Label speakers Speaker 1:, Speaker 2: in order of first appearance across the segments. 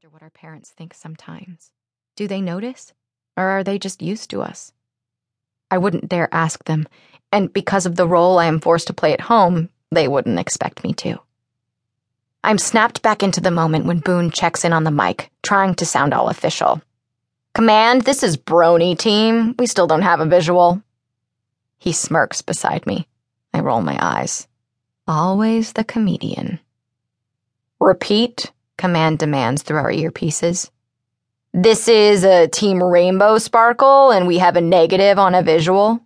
Speaker 1: wonder what our parents think sometimes. Do they notice? Or are they just used to us? I wouldn't dare ask them, and because of the role I am forced to play at home, they wouldn't expect me to. I'm snapped back into the moment when Boone checks in on the mic, trying to sound all official. Command, this is Brony Team. We still don't have a visual. He smirks beside me. I roll my eyes. Always the comedian. Repeat, Command demands through our earpieces. This is a Team Rainbow Sparkle, and we have a negative on a visual.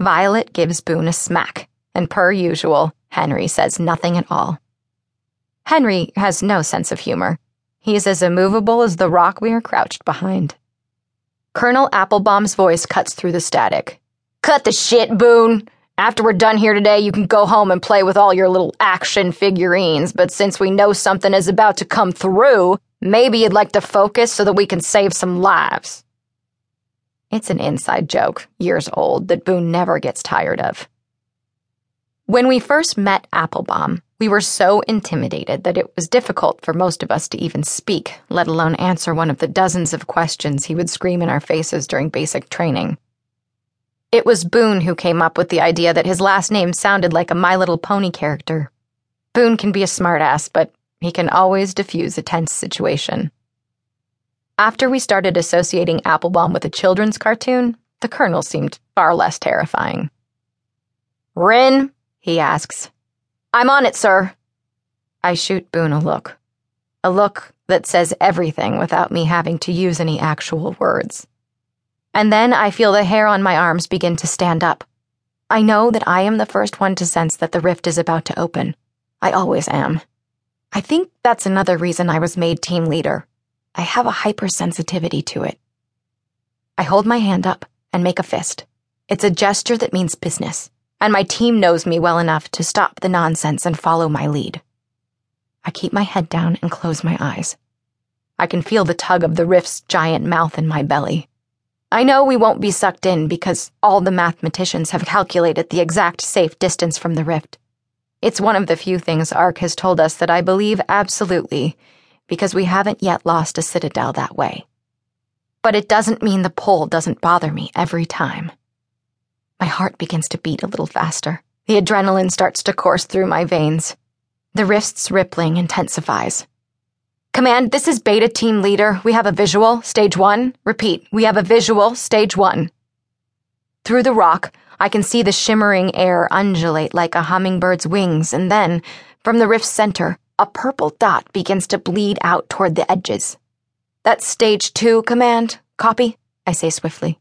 Speaker 1: Violet gives Boone a smack, and per usual, Henry says nothing at all. Henry has no sense of humor. He is as immovable as the rock we are crouched behind. Colonel Applebaum's voice cuts through the static. Cut the shit, Boone! After we're done here today, you can go home and play with all your little action figurines, but since we know something is about to come through, maybe you'd like to focus so that we can save some lives. It's an inside joke, years old, that Boone never gets tired of. When we first met Applebaum, we were so intimidated that it was difficult for most of us to even speak, let alone answer one of the dozens of questions he would scream in our faces during basic training. It was Boone who came up with the idea that his last name sounded like a My Little Pony character. Boone can be a smartass, but he can always diffuse a tense situation. After we started associating Applebaum with a children's cartoon, the Colonel seemed far less terrifying. Ryn, he asks. I'm on it, sir. I shoot Boone a look. A look that says everything without me having to use any actual words and then I feel the hair on my arms begin to stand up. I know that I am the first one to sense that the rift is about to open. I always am. I think that's another reason I was made team leader. I have a hypersensitivity to it. I hold my hand up and make a fist. It's a gesture that means business, and my team knows me well enough to stop the nonsense and follow my lead. I keep my head down and close my eyes. I can feel the tug of the rift's giant mouth in my belly. I know we won't be sucked in because all the mathematicians have calculated the exact safe distance from the rift. It's one of the few things ARC has told us that I believe absolutely, because we haven't yet lost a citadel that way. But it doesn't mean the pull doesn't bother me every time. My heart begins to beat a little faster. The adrenaline starts to course through my veins. The rift's rippling intensifies. Command, this is Beta Team Leader. We have a visual, stage one. Repeat, we have a visual, stage one. Through the rock, I can see the shimmering air undulate like a hummingbird's wings, and then, from the rift's center, a purple dot begins to bleed out toward the edges. That's stage two, Command. Copy, I say swiftly.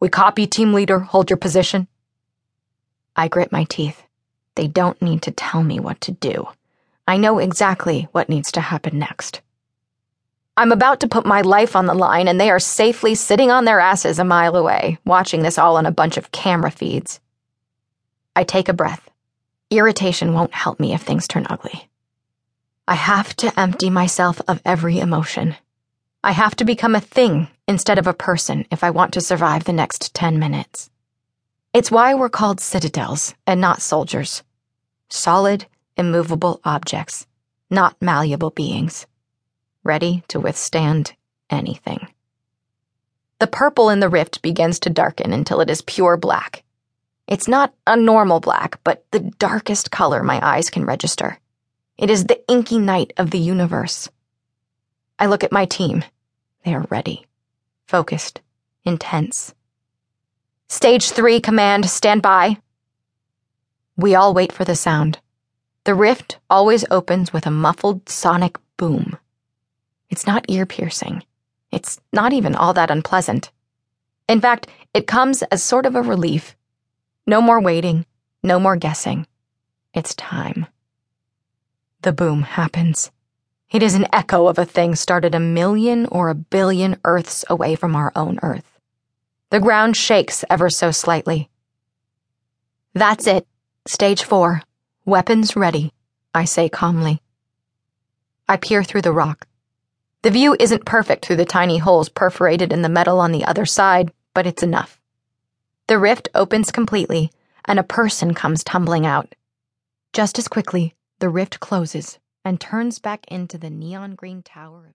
Speaker 1: We copy, Team Leader. Hold your position. I grit my teeth. They don't need to tell me what to do. I know exactly what needs to happen next. I'm about to put my life on the line, and they are safely sitting on their asses a mile away, watching this all on a bunch of camera feeds. I take a breath. Irritation won't help me if things turn ugly. I have to empty myself of every emotion. I have to become a thing instead of a person if I want to survive the next 10 minutes. It's why we're called citadels and not soldiers. Solid, immovable objects, not malleable beings, ready to withstand anything. The purple in the rift begins to darken until it is pure black. It's not a normal black, but the darkest color my eyes can register. It is the inky night of the universe. I look at my team. They are ready, focused, intense. Stage three, command, stand by. We all wait for the sound. The rift always opens with a muffled sonic boom. It's not ear piercing. It's not even all that unpleasant. In fact, it comes as sort of a relief. No more waiting, no more guessing. It's time. The boom happens. It is an echo of a thing started a million or a billion Earths away from our own Earth. The ground shakes ever so slightly. That's it. Stage four. Weapons ready, I say calmly. I peer through the rock. The view isn't perfect through the tiny holes perforated in the metal on the other side, but it's enough. The rift opens completely, and a person comes tumbling out. Just as quickly, the rift closes and turns back into the neon green tower of